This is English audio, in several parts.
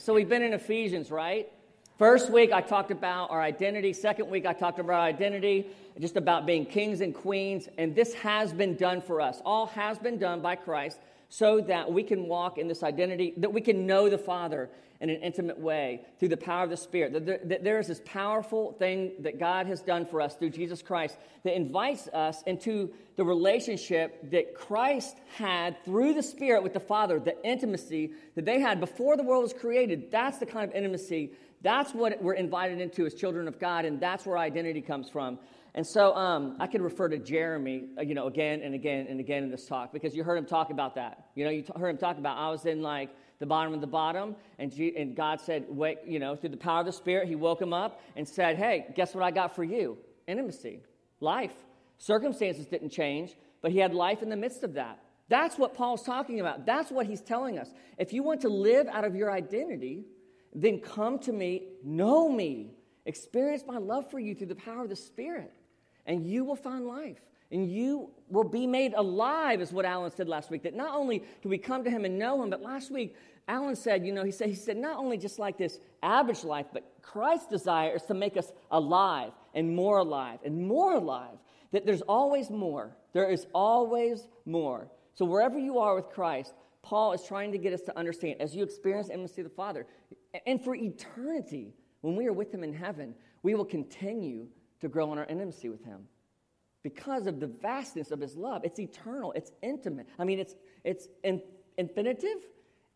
So we've been in Ephesians, right? First week I talked about our identity. Second week I talked about our identity, just about being kings and queens. And this has been done for us. All has been done by Christ so that we can walk in this identity, that we can know the Father in an intimate way through the power of the Spirit. That there is this powerful thing that God has done for us through Jesus Christ that invites us into the relationship that Christ had through the Spirit with the Father, the intimacy that they had before the world was created. That's the kind of intimacy. That's what we're invited into as children of God, and that's where identity comes from. And so um, I could refer to Jeremy, uh, you know, again and again and again in this talk because you heard him talk about that. You know, you t- heard him talk about I was in like the bottom of the bottom, and, G- and God said, wait, you know, through the power of the Spirit, He woke him up and said, hey, guess what I got for you? Intimacy, life. Circumstances didn't change, but He had life in the midst of that. That's what Paul's talking about. That's what he's telling us. If you want to live out of your identity, then come to me, know me, experience my love for you through the power of the Spirit, and you will find life and you will be made alive, is what Alan said last week. That not only do we come to him and know him, but last week, Alan said, you know, he said, he said, not only just like this average life, but Christ's desire is to make us alive and more alive and more alive. That there's always more. There is always more. So wherever you are with Christ, Paul is trying to get us to understand as you experience intimacy with the Father, and for eternity, when we are with Him in heaven, we will continue to grow in our intimacy with Him because of the vastness of his love. It's eternal, it's intimate. I mean, it's, it's in, infinitive.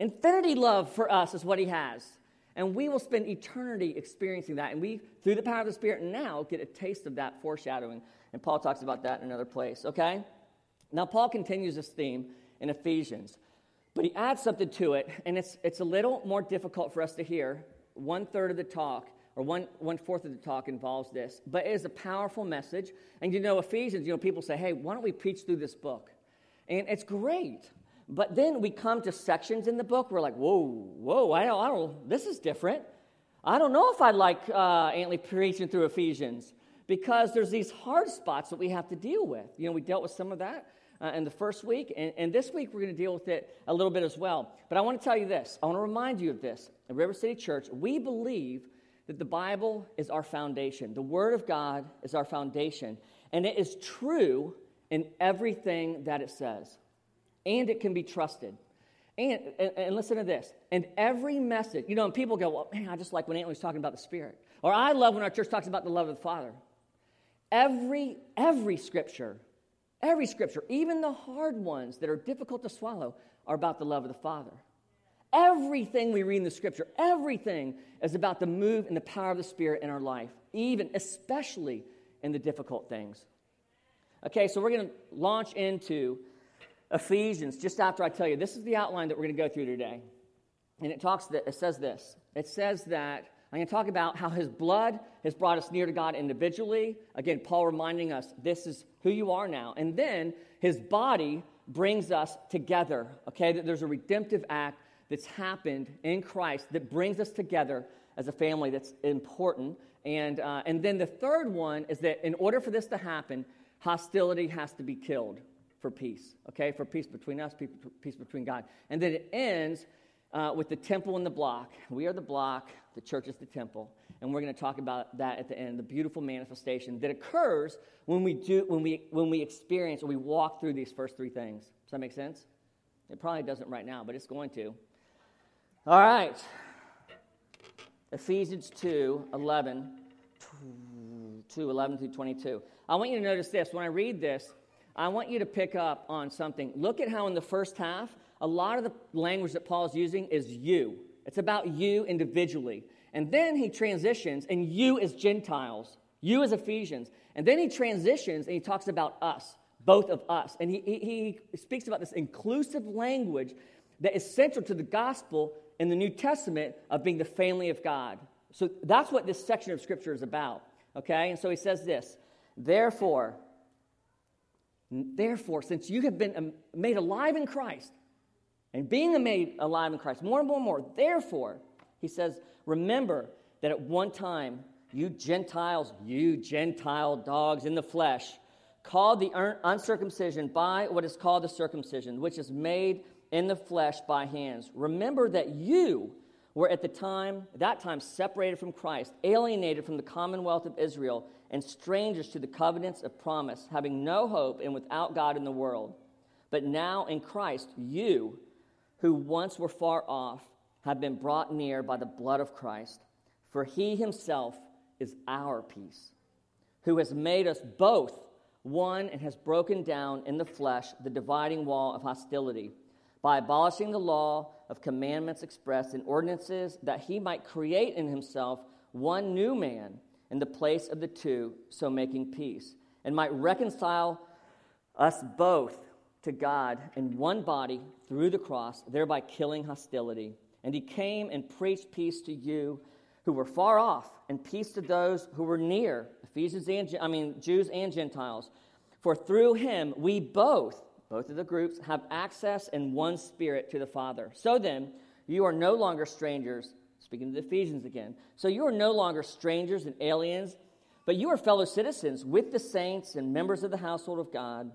Infinity love for us is what he has. And we will spend eternity experiencing that. And we, through the power of the Spirit, now get a taste of that foreshadowing. And Paul talks about that in another place, okay? Now, Paul continues this theme in Ephesians, but he adds something to it, and it's, it's a little more difficult for us to hear. One third of the talk or one, one fourth of the talk involves this, but it is a powerful message. And you know, Ephesians, you know, people say, hey, why don't we preach through this book? And it's great. But then we come to sections in the book, we're like, whoa, whoa, I don't, I don't this is different. I don't know if I'd like uh, Antley preaching through Ephesians because there's these hard spots that we have to deal with. You know, we dealt with some of that uh, in the first week, and, and this week we're going to deal with it a little bit as well. But I want to tell you this I want to remind you of this. At River City Church, we believe that the Bible is our foundation. The Word of God is our foundation. And it is true in everything that it says. And it can be trusted. And, and, and, listen to this. And every message, you know, and people go, well, man, I just like when Anthony's talking about the Spirit. Or I love when our church talks about the love of the Father. Every, every scripture, every scripture, even the hard ones that are difficult to swallow, are about the love of the Father. Everything we read in the scripture, everything is about the move and the power of the Spirit in our life, even, especially in the difficult things. Okay, so we're going to launch into Ephesians just after I tell you. This is the outline that we're going to go through today. And it talks that it says this. It says that I'm going to talk about how his blood has brought us near to God individually. Again, Paul reminding us this is who you are now. And then his body brings us together, okay? That there's a redemptive act that's happened in Christ that brings us together as a family that's important. And, uh, and then the third one is that in order for this to happen, hostility has to be killed for peace, okay? For peace between us, peace between God. And then it ends uh, with the temple and the block. We are the block, the church is the temple. And we're going to talk about that at the end, the beautiful manifestation that occurs when we do, when we, when we experience or we walk through these first three things. Does that make sense? It probably doesn't right now, but it's going to. All right. Ephesians 2 11, 2 11 through 22. I want you to notice this. When I read this, I want you to pick up on something. Look at how in the first half, a lot of the language that Paul is using is you. It's about you individually. And then he transitions, and you as Gentiles, you as Ephesians. And then he transitions and he talks about us, both of us. And he, he, he speaks about this inclusive language that is central to the gospel in the New Testament of being the family of God. So that's what this section of Scripture is about. Okay? And so he says this Therefore, therefore, since you have been um, made alive in Christ, and being made alive in Christ, more and more and more, therefore, he says, remember that at one time, you Gentiles, you Gentile dogs in the flesh, called the uncircumcision by what is called the circumcision, which is made in the flesh by hands. Remember that you were at the time, that time, separated from Christ, alienated from the commonwealth of Israel, and strangers to the covenants of promise, having no hope and without God in the world. But now in Christ, you, who once were far off, have been brought near by the blood of Christ. For he himself is our peace, who has made us both one and has broken down in the flesh the dividing wall of hostility by abolishing the law of commandments expressed in ordinances, that he might create in himself one new man in the place of the two, so making peace, and might reconcile us both to God in one body through the cross, thereby killing hostility. And he came and preached peace to you who were far off, and peace to those who were near, Ephesians and I mean Jews and Gentiles. For through him we both both of the groups, have access in one spirit to the Father. So then, you are no longer strangers, speaking to the Ephesians again. So you are no longer strangers and aliens, but you are fellow citizens with the saints and members of the household of God,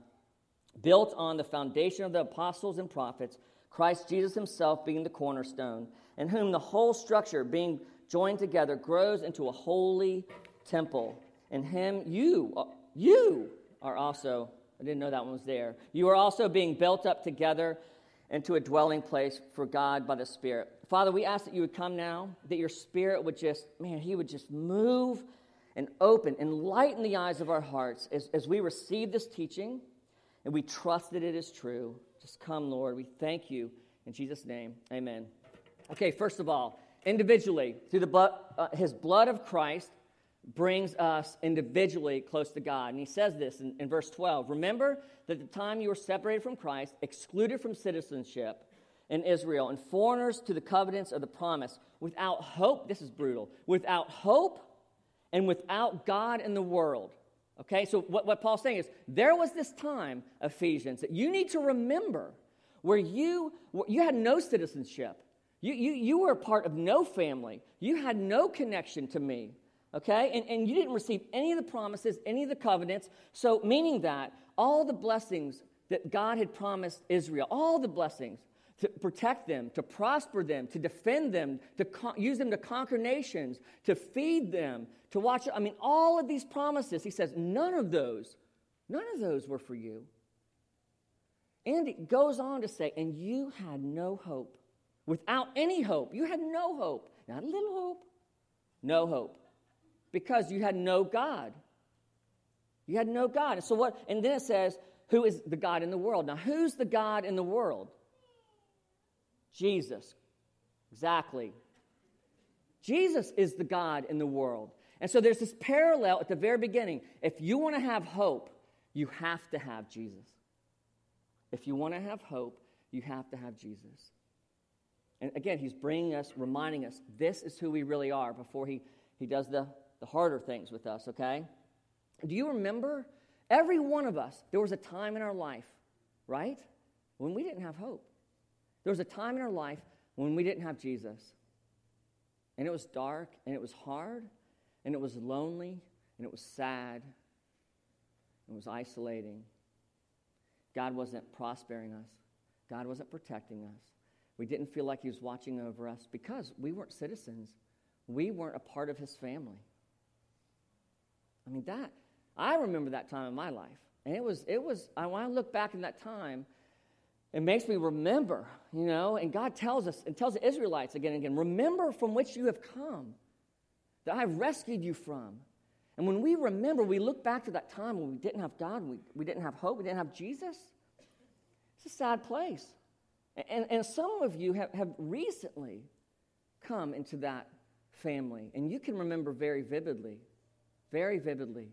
built on the foundation of the apostles and prophets, Christ Jesus himself being the cornerstone, in whom the whole structure, being joined together, grows into a holy temple. In him, you, uh, you are also I didn't know that one was there. You are also being built up together into a dwelling place for God by the Spirit. Father, we ask that you would come now, that your Spirit would just, man, He would just move and open, enlighten the eyes of our hearts as, as we receive this teaching and we trust that it is true. Just come, Lord. We thank you. In Jesus' name, amen. Okay, first of all, individually, through the blood, uh, His blood of Christ, brings us individually close to God. And he says this in, in, verse 12 Remember that the time you were separated from Christ, excluded from citizenship in Israel, and foreigners to the covenants of the promise, without hope, this is brutal, without hope and without God in the world. Okay, so what, what Paul's saying is there was this time, Ephesians, that you need to remember where you, you had no citizenship. You, you, you were a part of no family. You had no connection to me okay? And, and you didn't receive any of the promises, any of the covenants. So, meaning that all the blessings that God had promised Israel, all the blessings to protect them, to prosper them, to defend them, to con- use them to conquer nations, to feed them, to watch. I mean, all of these promises, he says, none of those, none of those were for you. And it goes on to say, and you had no hope. Without any hope, you had no hope. Not a little hope, no hope because you had no God. You had no God. And so what and then it says, who is the God in the world? Now, who's the God in the world? Jesus. Exactly. Jesus is the God in the world. And so there's this parallel at the very beginning. If you want to have hope, you have to have Jesus. If you want to have hope, you have to have Jesus. And again, he's bringing us, reminding us, this is who we really are before he, he does the the harder things with us, okay? Do you remember? Every one of us, there was a time in our life, right? When we didn't have hope. There was a time in our life when we didn't have Jesus. And it was dark, and it was hard, and it was lonely, and it was sad, and it was isolating. God wasn't prospering us, God wasn't protecting us. We didn't feel like He was watching over us because we weren't citizens, we weren't a part of His family. I mean, that, I remember that time in my life. And it was, it was, I, when I look back in that time, it makes me remember, you know, and God tells us and tells the Israelites again and again, remember from which you have come, that I rescued you from. And when we remember, we look back to that time when we didn't have God, we, we didn't have hope, we didn't have Jesus. It's a sad place. And, and some of you have, have recently come into that family, and you can remember very vividly very vividly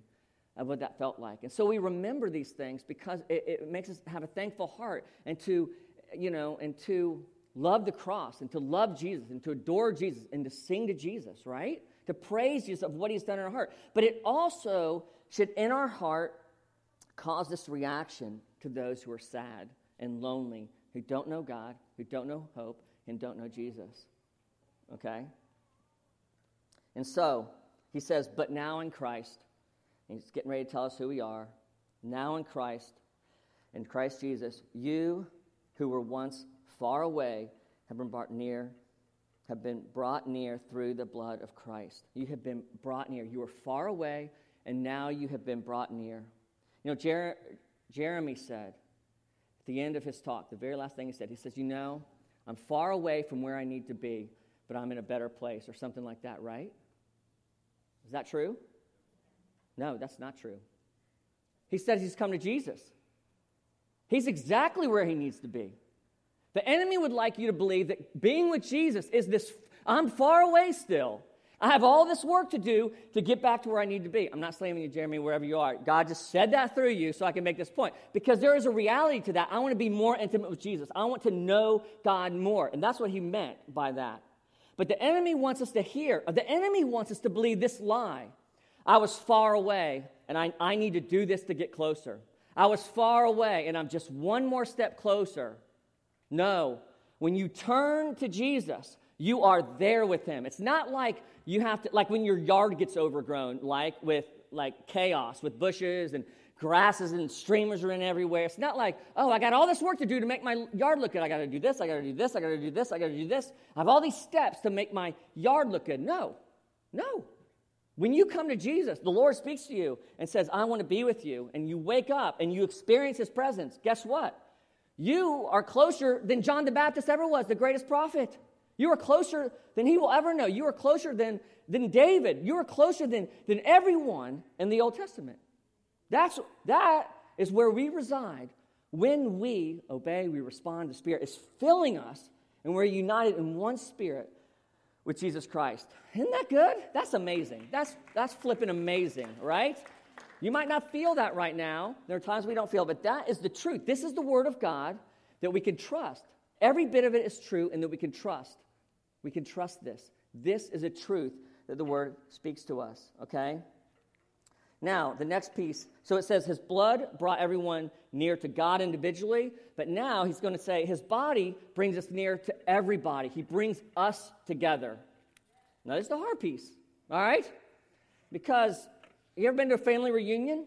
of what that felt like. And so we remember these things because it, it, makes us have a thankful heart and to, you know, and to love the cross and to love Jesus and to adore Jesus and to sing to Jesus, right? To praise Jesus of what he's done in our heart. But it also should, in our heart, cause this reaction to those who are sad and lonely, who don't know God, who don't know hope, and don't know Jesus. Okay? And so, he says, But now in Christ, he's getting ready to tell us who we are. Now in Christ, in Christ Jesus, you who were once far away have been brought near have been brought near through the blood of Christ. You have been brought near. You were far away, and now you have been brought near. You know, Jer- Jeremy said at the end of his talk, the very last thing he said, he says, You know, I'm far away from where I need to be, but I'm in a better place, or something like that, right? Is that true? No, that's not true. He says he's come to Jesus. He's exactly where he needs to be. The enemy would like you to believe that being with Jesus is this I'm far away still. I have all this work to do to get back to where I need to be. I'm not slamming you, Jeremy, wherever you are. God just said that through you so I can make this point. Because there is a reality to that. I want to be more intimate with Jesus. I want to know God more. And that's what he meant by that. But the enemy wants us to hear, the enemy wants us to believe this lie. I was far away, and I, I need to do this to get closer. I was far away, and I'm just one more step closer. No. When you turn to Jesus, you are there with him. It's not like you have to, like when your yard gets overgrown, like with like chaos, with bushes and grasses and streamers are in everywhere. It's not like, oh, I got all this work to do to make my yard look good. I got to do this, I got to do this, I got to do this, I got to do this. I have all these steps to make my yard look good. No, no. When you come to Jesus, the Lord speaks to you and says, I want to be with you, and you wake up and you experience his presence. Guess what? You are closer than John the Baptist ever was, the greatest prophet. You are closer than he will ever know. You are closer than, than David. You are closer than, than everyone in the Old Testament. That's, that is where we reside. When we obey, we respond. The Spirit is filling us, and we're united in one spirit with Jesus Christ. Isn't that good? That's amazing. That's, that's flipping amazing, right? You might not feel that right now. There are times we don't feel, but that is the truth. This is the Word of God that we can trust. Every bit of it is true and that we can trust. We can trust this. This is a truth that the Word speaks to us, okay? Now, the next piece. So it says, His blood brought everyone near to God individually, but now he's going to say, His body brings us near to everybody. He brings us together. Now, this is the hard piece, all right? Because you ever been to a family reunion?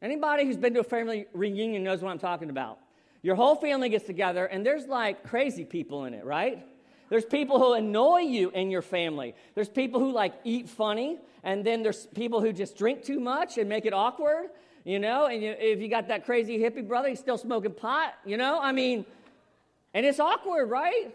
Anybody who's been to a family reunion knows what I'm talking about. Your whole family gets together, and there's like crazy people in it, right? There's people who annoy you in your family. There's people who like eat funny, and then there's people who just drink too much and make it awkward, you know? And you, if you got that crazy hippie brother, he's still smoking pot, you know? I mean, and it's awkward, right?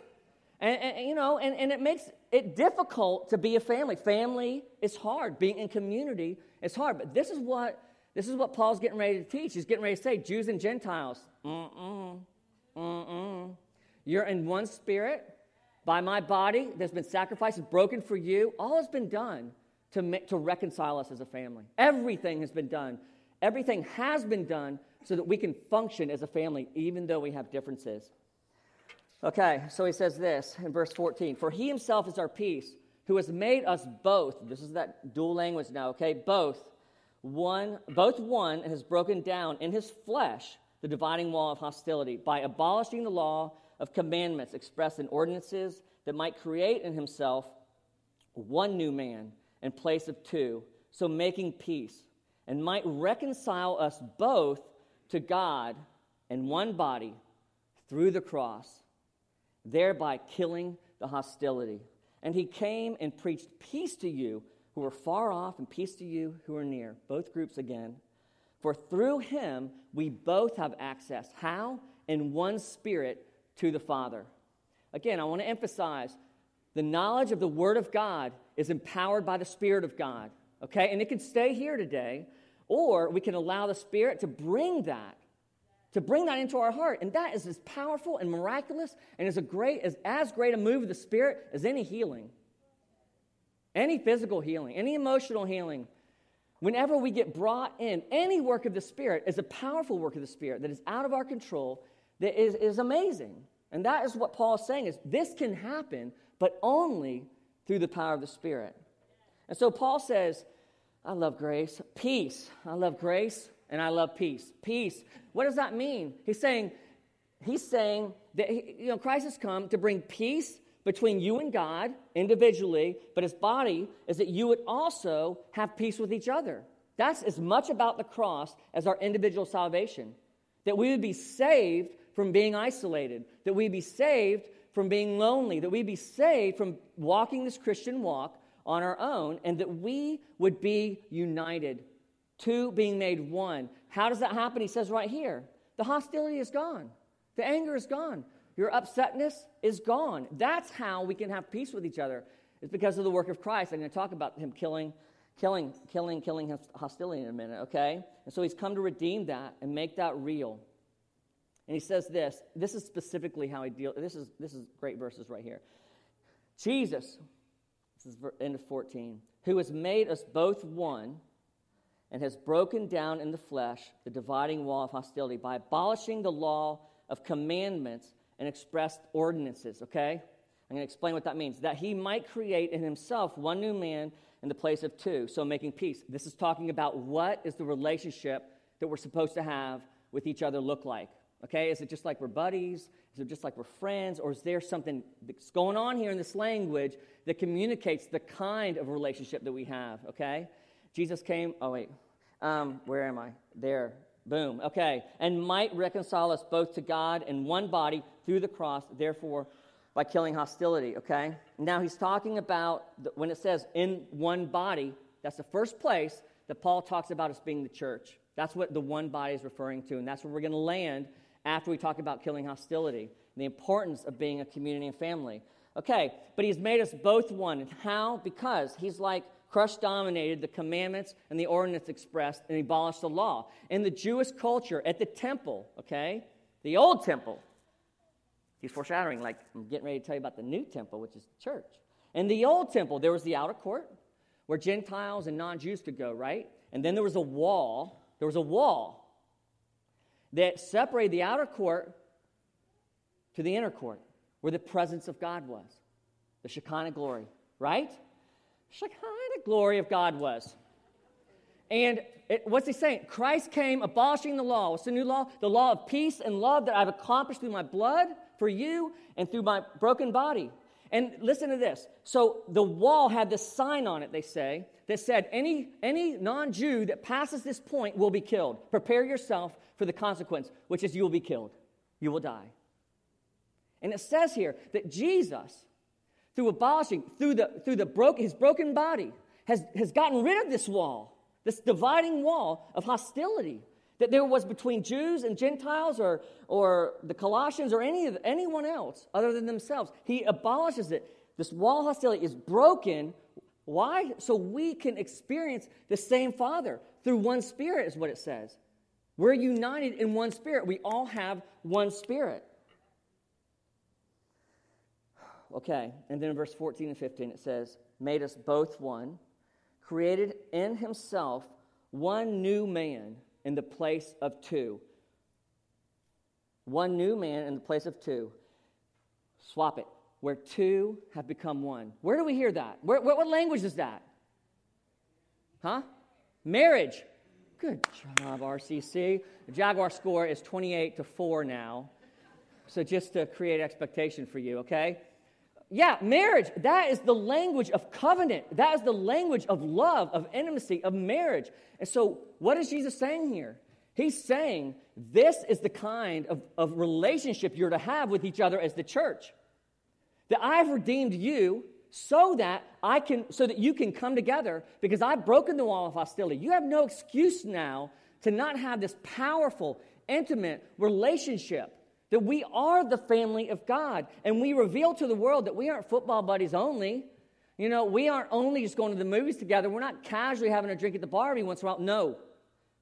And, and, you know, and, and it makes it difficult to be a family. Family is hard. Being in community is hard. But this is what this is what Paul's getting ready to teach. He's getting ready to say, Jews and Gentiles, mm-mm, mm-mm. You're in one spirit. By my body, there's been sacrifices broken for you. All has been done to, to reconcile us as a family. Everything has been done. Everything has been done so that we can function as a family, even though we have differences. Okay, so he says this in verse 14 For he himself is our peace, who has made us both. This is that dual language now, okay? Both one, both one, and has broken down in his flesh the dividing wall of hostility by abolishing the law of commandments expressed in ordinances that might create in himself one new man in place of two, so making peace, and might reconcile us both to God in one body through the cross thereby killing the hostility. And he came and preached peace to you who are far off and peace to you who are near, both groups again. For through him we both have access. How? In one spirit to the Father. Again, I want to emphasize the knowledge of the Word of God is empowered by the Spirit of God. Okay? And it can stay here today, or we can allow the Spirit to bring that to bring that into our heart. And that is as powerful and miraculous and as, a great, as, as great a move of the Spirit as any healing. Any physical healing, any emotional healing. Whenever we get brought in, any work of the Spirit is a powerful work of the Spirit that is out of our control, that is, is amazing. And that is what Paul is saying is this can happen, but only through the power of the Spirit. And so Paul says, I love grace. Peace. I love grace and I love peace. Peace. What does that mean? He's saying, he's saying that he, you know Christ has come to bring peace between you and God individually, but his body is that you would also have peace with each other. That's as much about the cross as our individual salvation. That we would be saved from being isolated, that we'd be saved from being lonely, that we be saved from walking this Christian walk on our own, and that we would be united. Two being made one. How does that happen? He says right here the hostility is gone, the anger is gone, your upsetness is gone. That's how we can have peace with each other. It's because of the work of Christ. I'm going to talk about him killing, killing, killing, killing hostility in a minute, okay? And so he's come to redeem that and make that real. And he says this. This is specifically how he deals. This is this is great verses right here. Jesus, this is end of 14, who has made us both one and has broken down in the flesh the dividing wall of hostility by abolishing the law of commandments and expressed ordinances, okay? I'm going to explain what that means. That he might create in himself one new man in the place of two, so making peace. This is talking about what is the relationship that we're supposed to have with each other look like. Okay, is it just like we're buddies? Is it just like we're friends? Or is there something that's going on here in this language that communicates the kind of relationship that we have? Okay, Jesus came. Oh, wait, um, where am I? There. Boom. Okay, and might reconcile us both to God in one body through the cross, therefore, by killing hostility. Okay, now he's talking about when it says in one body, that's the first place that Paul talks about us being the church. That's what the one body is referring to, and that's where we're going to land after we talk about killing hostility, the importance of being a community and family. Okay, but he's made us both one. And how? Because he's like crushed dominated the commandments and the ordinance expressed and abolished the law. In the Jewish culture, at the temple, okay, the old temple, he's foreshadowing, like, I'm getting ready to tell you about the new temple, which is church. In the old temple, there was the outer court where Gentiles and non Jews could go, right? And then there was a wall. There was a wall that separated the outer court to the inner court, where the presence of God was, the Shekinah glory, right? Shekinah glory of God was. And it, what's he saying? Christ came abolishing the law. What's the new law? The law of peace and love that I've accomplished through my blood for you and through my broken body. And listen to this. So the wall had this sign on it, they say, that said, any, any non Jew that passes this point will be killed. Prepare yourself for the consequence, which is you will be killed. You will die. And it says here that Jesus, through abolishing, through, the, through the broke, his broken body, has, has gotten rid of this wall, this dividing wall of hostility that there was between Jews and Gentiles or, or the Colossians or any anyone else other than themselves. He abolishes it. This wall hostility is broken. Why? So we can experience the same Father through one Spirit, is what it says. We're united in one spirit. We all have one spirit. Okay, and then in verse 14 and 15 it says, Made us both one, created in himself one new man in the place of two. One new man in the place of two. Swap it. Where two have become one. Where do we hear that? Where, what, what language is that? Huh? Marriage. Good job, RCC. The Jaguar score is 28 to 4 now. So just to create expectation for you, okay? Yeah, marriage, that is the language of covenant. That is the language of love, of intimacy, of marriage. And so, what is Jesus saying here? He's saying this is the kind of, of relationship you're to have with each other as the church. That I've redeemed you so that I can so that you can come together because I've broken the wall of hostility. You have no excuse now to not have this powerful, intimate relationship. That we are the family of God. And we reveal to the world that we aren't football buddies only. You know, we aren't only just going to the movies together. We're not casually having a drink at the bar every once in a while. No.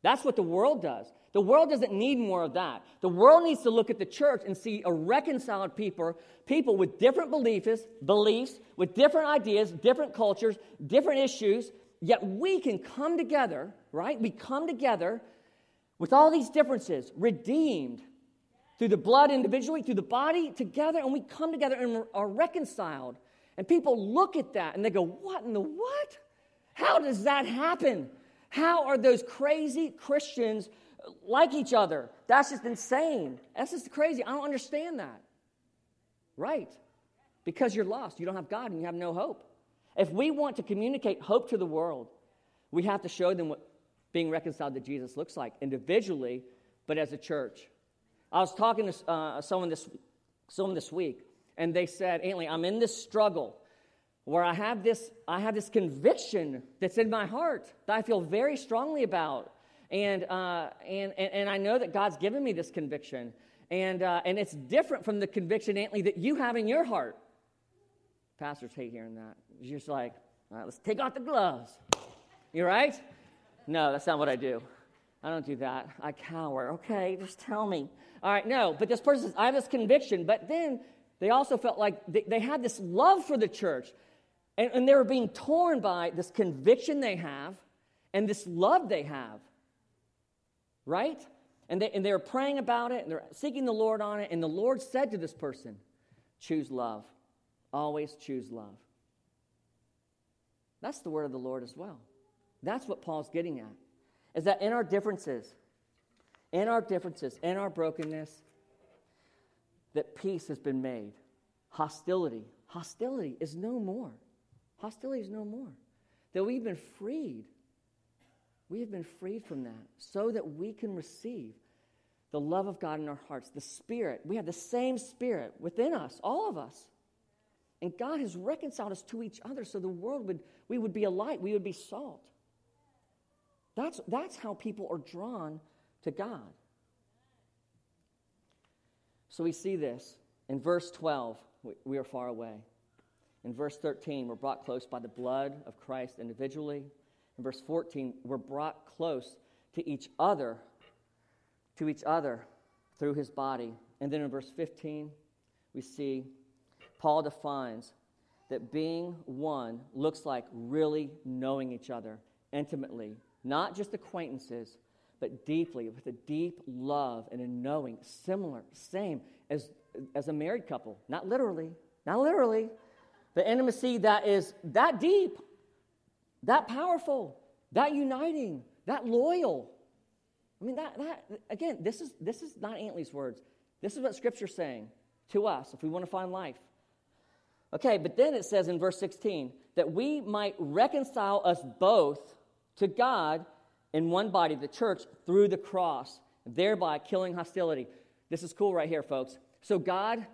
That's what the world does. The world doesn't need more of that. The world needs to look at the church and see a reconciled people, people with different beliefs, beliefs, with different ideas, different cultures, different issues, yet we can come together, right? We come together with all these differences, redeemed through the blood individually, through the body together, and we come together and are reconciled. And people look at that and they go, What in the what? How does that happen? How are those crazy Christians like each other. That's just insane. That's just crazy. I don't understand that. Right. Because you're lost. You don't have God and you have no hope. If we want to communicate hope to the world, we have to show them what being reconciled to Jesus looks like individually, but as a church. I was talking to uh, someone, this, someone this week, and they said, Antley, I'm in this struggle where I have this, I have this conviction that's in my heart that I feel very strongly about. And, uh, and, and, and I know that God's given me this conviction. And, uh, and it's different from the conviction, Antley, that you have in your heart. Pastors hate hearing that. You're just like, all right, let's take off the gloves. You're right? No, that's not what I do. I don't do that. I cower. Okay, just tell me. All right, no, but this person says, I have this conviction. But then they also felt like they, they had this love for the church. And, and they were being torn by this conviction they have and this love they have. Right? And they, and they were praying about it and they're seeking the Lord on it. And the Lord said to this person, Choose love. Always choose love. That's the word of the Lord as well. That's what Paul's getting at. Is that in our differences, in our differences, in our brokenness, that peace has been made. Hostility, hostility is no more. Hostility is no more. That we've been freed. We have been freed from that so that we can receive the love of God in our hearts, the Spirit. We have the same Spirit within us, all of us. And God has reconciled us to each other so the world would, we would be a light, we would be salt. That's, that's how people are drawn to God. So we see this in verse 12, we, we are far away. In verse 13, we're brought close by the blood of Christ individually. In verse 14, we're brought close to each other, to each other through his body. And then in verse 15, we see Paul defines that being one looks like really knowing each other intimately, not just acquaintances, but deeply, with a deep love and a knowing, similar, same as, as a married couple. Not literally, not literally, the intimacy that is that deep, that powerful, that uniting, that loyal. I mean, that, that again, this is, this is not Antley's words. This is what Scripture's saying to us if we want to find life. Okay, but then it says in verse 16 that we might reconcile us both to God in one body, the church, through the cross, thereby killing hostility. This is cool right here, folks. So God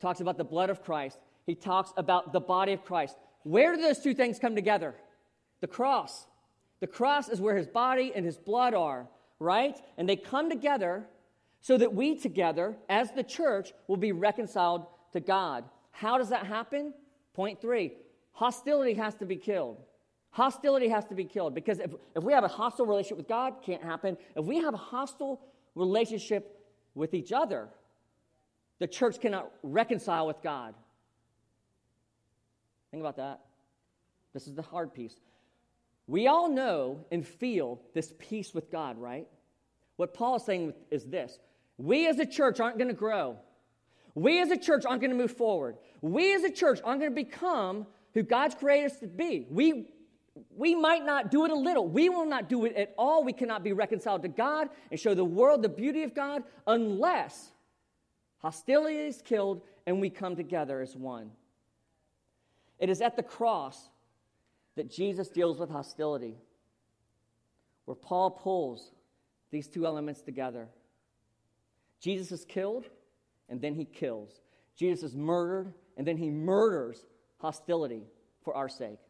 talks about the blood of Christ, He talks about the body of Christ. Where do those two things come together? The cross. The cross is where His body and His blood are, right? And they come together so that we together, as the church, will be reconciled to God. How does that happen? Point three hostility has to be killed. Hostility has to be killed because if, if we have a hostile relationship with God, can't happen. If we have a hostile relationship with each other, the church cannot reconcile with God. Think about that. This is the hard piece. We all know and feel this peace with God, right? What Paul is saying is this we as a church aren't going to grow we as a church aren't going to move forward. We as a church aren't going to become who God's created us to be. We, we might not do it a little. We will not do it at all. We cannot be reconciled to God and show the world the beauty of God unless hostility is killed and we come together as one. It is at the cross that Jesus deals with hostility, where Paul pulls these two elements together. Jesus is killed and then he kills. Jesus is murdered, and then he murders hostility for our sake.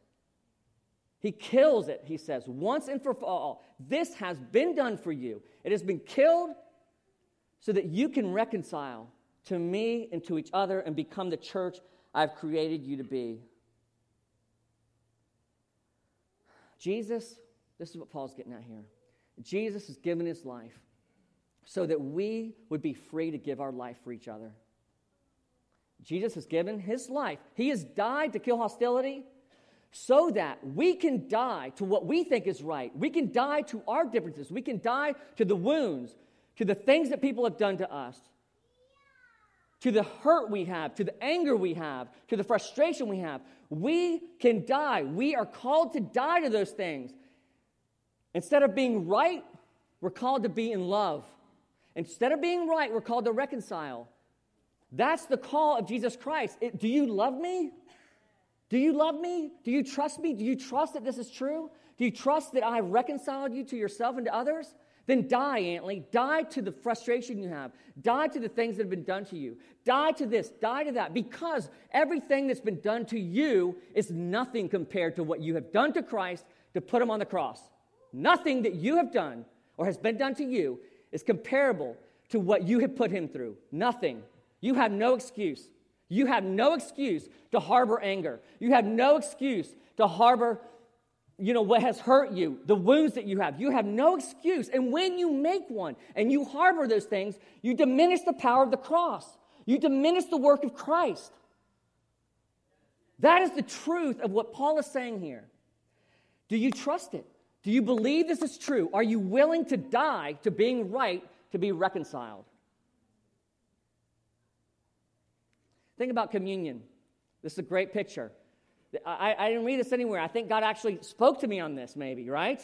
He kills it, he says, once and for all. This has been done for you. It has been killed so that you can reconcile to me and to each other and become the church I've created you to be. Jesus, this is what Paul's getting at here. Jesus has given his life so that we would be free to give our life for each other. Jesus has given his life. He has died to kill hostility so that we can die to what we think is right. We can die to our differences. We can die to the wounds, to the things that people have done to us, to the hurt we have, to the anger we have, to the frustration we have. We can die. We are called to die to those things. Instead of being right, we're called to be in love. Instead of being right, we're called to reconcile. That's the call of Jesus Christ. It, do you love me? Do you love me? Do you trust me? Do you trust that this is true? Do you trust that I have reconciled you to yourself and to others? then die, Antley. Die to the frustration you have. Die to the things that have been done to you. Die to this, die to that, because everything that's been done to you is nothing compared to what you have done to Christ to put him on the cross. Nothing that you have done or has been done to you is comparable to what you have put him through. Nothing. You have no excuse. You have no excuse to harbor anger. You have no excuse to harbor you know, what has hurt you, the wounds that you have. You have no excuse. And when you make one and you harbor those things, you diminish the power of the cross, you diminish the work of Christ. That is the truth of what Paul is saying here. Do you trust it? Do you believe this is true? Are you willing to die to being right, to be reconciled? Think about communion. This is a great picture. I, I didn't read this anywhere. I think God actually spoke to me on this, maybe, right?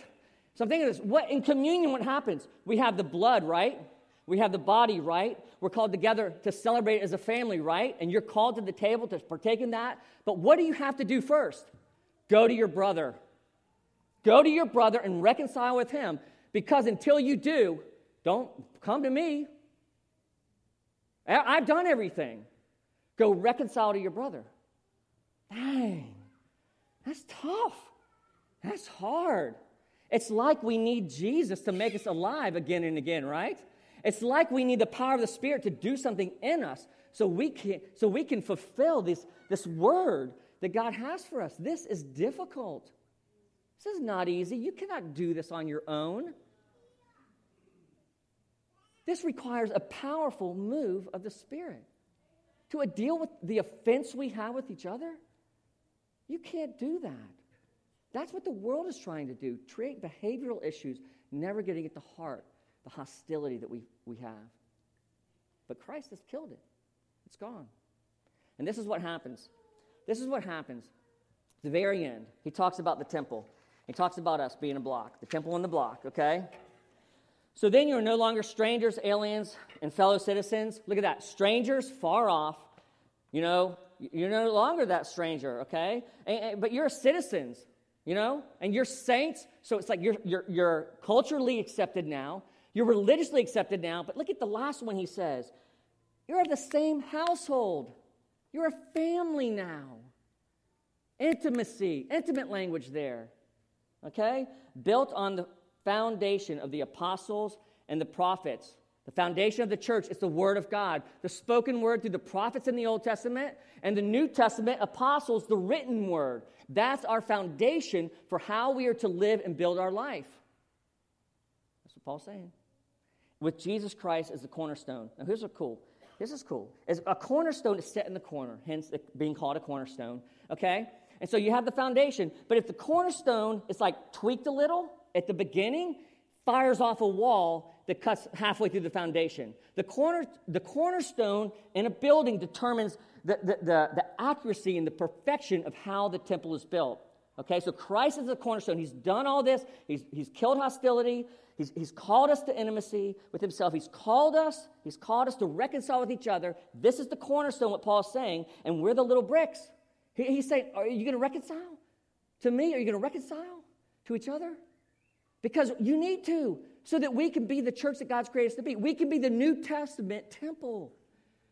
So I'm thinking of this. What in communion, what happens? We have the blood, right? We have the body, right? We're called together to celebrate as a family, right? And you're called to the table to partake in that. But what do you have to do first? Go to your brother. Go to your brother and reconcile with him because until you do, don't come to me. I've done everything. Go reconcile to your brother. Dang, that's tough. That's hard. It's like we need Jesus to make us alive again and again, right? It's like we need the power of the Spirit to do something in us so we can, so we can fulfill this, this word that God has for us. This is difficult. This is not easy. You cannot do this on your own. This requires a powerful move of the Spirit to a deal with the offense we have with each other. You can't do that. That's what the world is trying to do create behavioral issues, never getting at the heart, the hostility that we, we have. But Christ has killed it, it's gone. And this is what happens. This is what happens. The very end, he talks about the temple. He talks about us being a block, the temple and the block, okay? So then you're no longer strangers, aliens, and fellow citizens. Look at that. Strangers far off, you know, you're no longer that stranger, okay? And, and, but you're citizens, you know? And you're saints, so it's like you're, you're, you're culturally accepted now. You're religiously accepted now. But look at the last one he says you're of the same household. You're a family now. Intimacy, intimate language there, okay? Built on the foundation of the apostles and the prophets. The foundation of the church is the Word of God, the spoken word through the prophets in the Old Testament, and the New Testament apostles, the written word. That's our foundation for how we are to live and build our life. That's what Paul's saying. With Jesus Christ as the cornerstone. Now, here's what cool. This is cool. As a cornerstone is set in the corner, hence being called a cornerstone. Okay? And so you have the foundation, but if the cornerstone is like tweaked a little at the beginning, fires off a wall that cuts halfway through the foundation. The, corner, the cornerstone in a building determines the, the, the, the accuracy and the perfection of how the temple is built. Okay, so Christ is the cornerstone. He's done all this, he's, he's killed hostility, he's, he's called us to intimacy with himself. He's called us, he's called us to reconcile with each other. This is the cornerstone, what Paul's saying, and we're the little bricks. He, he's saying, Are you going to reconcile to me? Are you going to reconcile to each other? Because you need to so that we can be the church that God's created us to be. We can be the New Testament temple.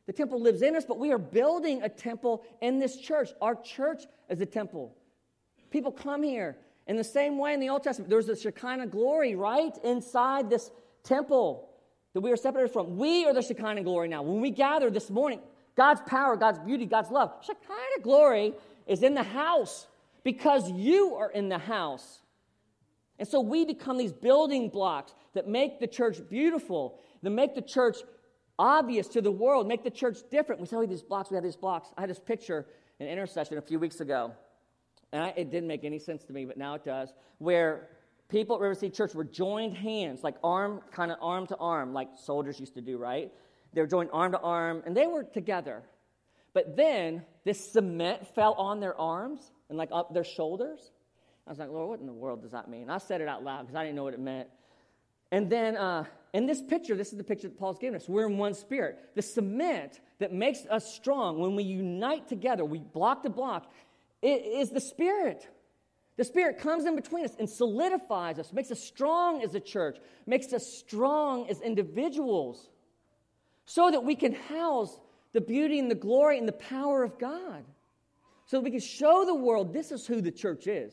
The temple lives in us, but we are building a temple in this church. Our church is a temple. People come here in the same way in the Old Testament. There's the Shekinah glory right inside this temple that we are separated from. We are the Shekinah glory now. When we gather this morning, God's power, God's beauty, God's love, Shekinah glory is in the house because you are in the house. And so we become these building blocks that make the church beautiful, that make the church obvious to the world, make the church different. We say, oh, these blocks, we have these blocks. I had this picture in intercession a few weeks ago, and I, it didn't make any sense to me, but now it does, where people at River City Church were joined hands, like arm, kind of arm to arm, like soldiers used to do, right? They were joined arm to arm, and they were together. But then this cement fell on their arms and like up their shoulders. I was like, Lord, what in the world does that mean? I said it out loud because I didn't know what it meant. And then uh, in this picture, this is the picture that Paul's given us. We're in one spirit. The cement that makes us strong when we unite together, we block to block, it is the spirit. The Spirit comes in between us and solidifies us, makes us strong as a church, makes us strong as individuals, so that we can house the beauty and the glory and the power of God. So that we can show the world this is who the church is.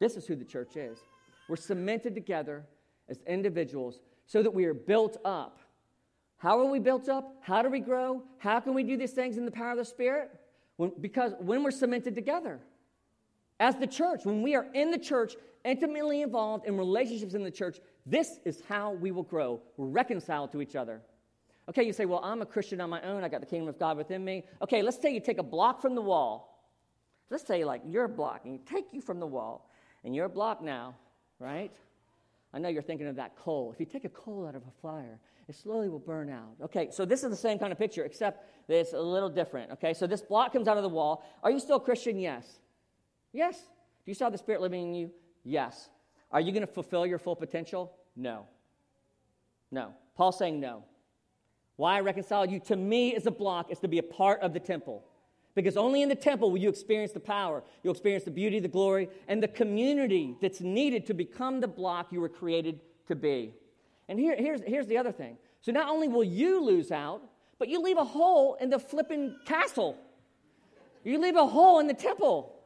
This is who the church is. We're cemented together as individuals so that we are built up. How are we built up? How do we grow? How can we do these things in the power of the Spirit? When, because when we're cemented together as the church, when we are in the church, intimately involved in relationships in the church, this is how we will grow. We're reconciled to each other. Okay, you say, well, I'm a Christian on my own. I got the kingdom of God within me. Okay, let's say you take a block from the wall. Let's say, like, you're block, and you take you from the wall, and you're a block now, right? I know you're thinking of that coal. If you take a coal out of a fire, it slowly will burn out. Okay, so this is the same kind of picture, except it's a little different. Okay, so this block comes out of the wall. Are you still a Christian? Yes. Yes. Do you still have the Spirit living in you? Yes. Are you going to fulfill your full potential? No. No. Paul's saying no. Why I reconcile you to me as a block is to be a part of the temple. Because only in the temple will you experience the power, you'll experience the beauty, the glory, and the community that's needed to become the block you were created to be. And here, here's, here's the other thing. So not only will you lose out, but you leave a hole in the flipping castle. You leave a hole in the temple.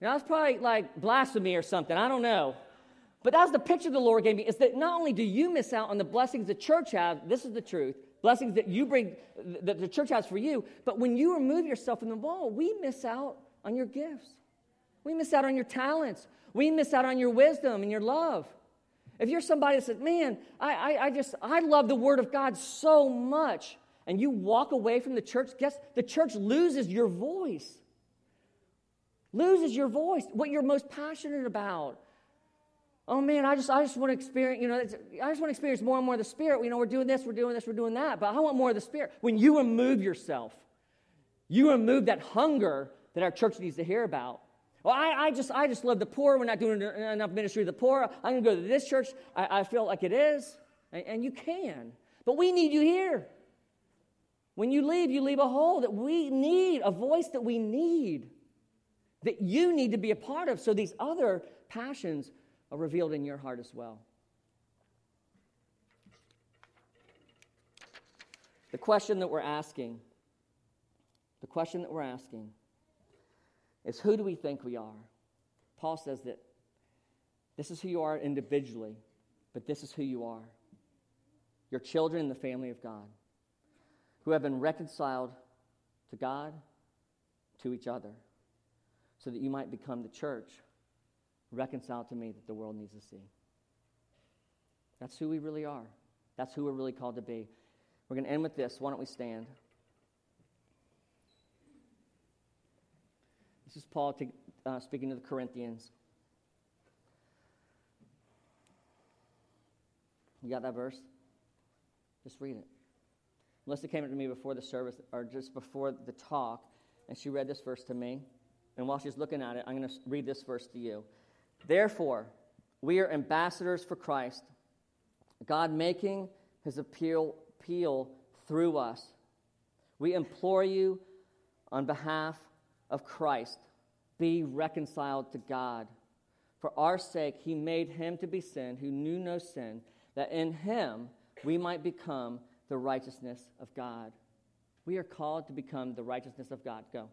Now, that's probably like blasphemy or something. I don't know. But that's the picture the Lord gave me is that not only do you miss out on the blessings the church has, this is the truth, blessings that you bring, that the church has for you. But when you remove yourself from the wall, we miss out on your gifts. We miss out on your talents. We miss out on your wisdom and your love. If you're somebody that says, man, I, I, I just, I love the Word of God so much, and you walk away from the church, guess the church loses your voice. Loses your voice, what you're most passionate about oh man, I just, I just want to experience, you know, I just want to experience more and more of the Spirit. You know, we're doing this, we're doing this, we're doing that, but I want more of the Spirit. When you remove yourself, you remove that hunger that our church needs to hear about. Well, I, I just, I just love the poor. We're not doing enough ministry to the poor. I'm going to go to this church. I, I feel like it is, and, and you can, but we need you here. When you leave, you leave a hole that we need, a voice that we need, that you need to be a part of, so these other passions are revealed in your heart as well. The question that we're asking, the question that we're asking is who do we think we are? Paul says that this is who you are individually, but this is who you are. You're children in the family of God who have been reconciled to God, to each other, so that you might become the church reconciled to me that the world needs to see. That's who we really are. That's who we're really called to be. We're going to end with this. Why don't we stand? This is Paul to, uh, speaking to the Corinthians. You got that verse? Just read it. Melissa came up to me before the service, or just before the talk, and she read this verse to me. And while she's looking at it, I'm going to read this verse to you. Therefore, we are ambassadors for Christ, God making his appeal, appeal through us. We implore you on behalf of Christ, be reconciled to God. For our sake, he made him to be sin who knew no sin, that in him we might become the righteousness of God. We are called to become the righteousness of God. Go.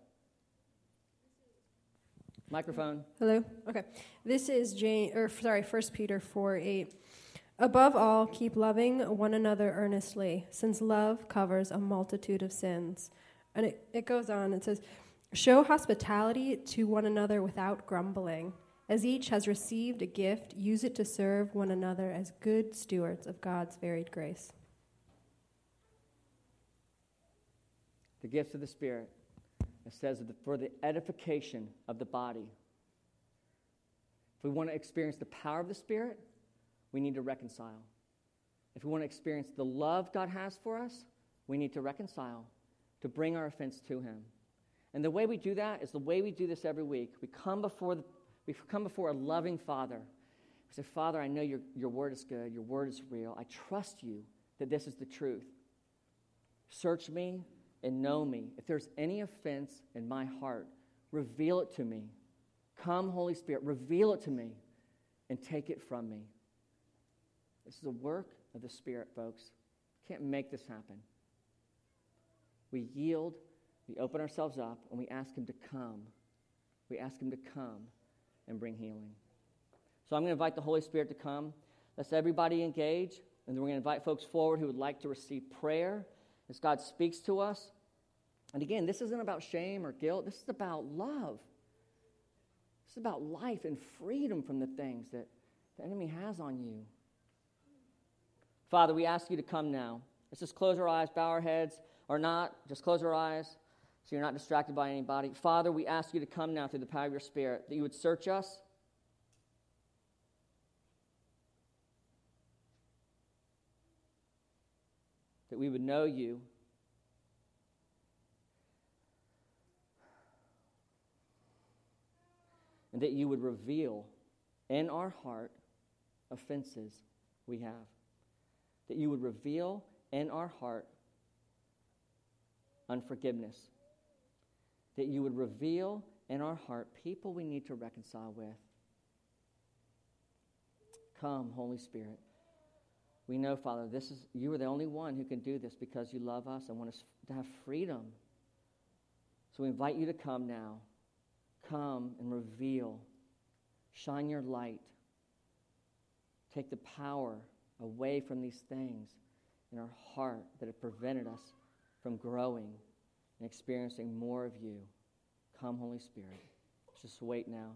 Microphone. Hello. Okay. This is Jane, or sorry, First Peter four eight. Above all, keep loving one another earnestly, since love covers a multitude of sins. And it, it goes on. It says, "Show hospitality to one another without grumbling." As each has received a gift, use it to serve one another as good stewards of God's varied grace. The gifts of the Spirit. It says for the edification of the body. If we want to experience the power of the Spirit, we need to reconcile. If we want to experience the love God has for us, we need to reconcile, to bring our offense to Him. And the way we do that is the way we do this every week. We come before, the, we come before a loving Father. We say, Father, I know your, your word is good, your word is real. I trust you that this is the truth. Search me, and know me. If there's any offense in my heart, reveal it to me. Come, Holy Spirit, reveal it to me and take it from me. This is a work of the Spirit, folks. Can't make this happen. We yield, we open ourselves up, and we ask Him to come. We ask Him to come and bring healing. So I'm going to invite the Holy Spirit to come. Let's everybody engage, and then we're going to invite folks forward who would like to receive prayer as God speaks to us. And again, this isn't about shame or guilt, this is about love. This is about life and freedom from the things that the enemy has on you. Father, we ask you to come now. Let's just close our eyes, bow our heads, or not. Just close our eyes so you're not distracted by anybody. Father, we ask you to come now through the power of your Spirit, that you would search us. That we would know you. And that you would reveal in our heart offenses we have. That you would reveal in our heart unforgiveness. That you would reveal in our heart people we need to reconcile with. Come, Holy Spirit. We know, Father, this is you are the only one who can do this because you love us and want us to have freedom. So we invite you to come now. Come and reveal. Shine your light. Take the power away from these things in our heart that have prevented us from growing and experiencing more of you. Come, Holy Spirit. Just wait now.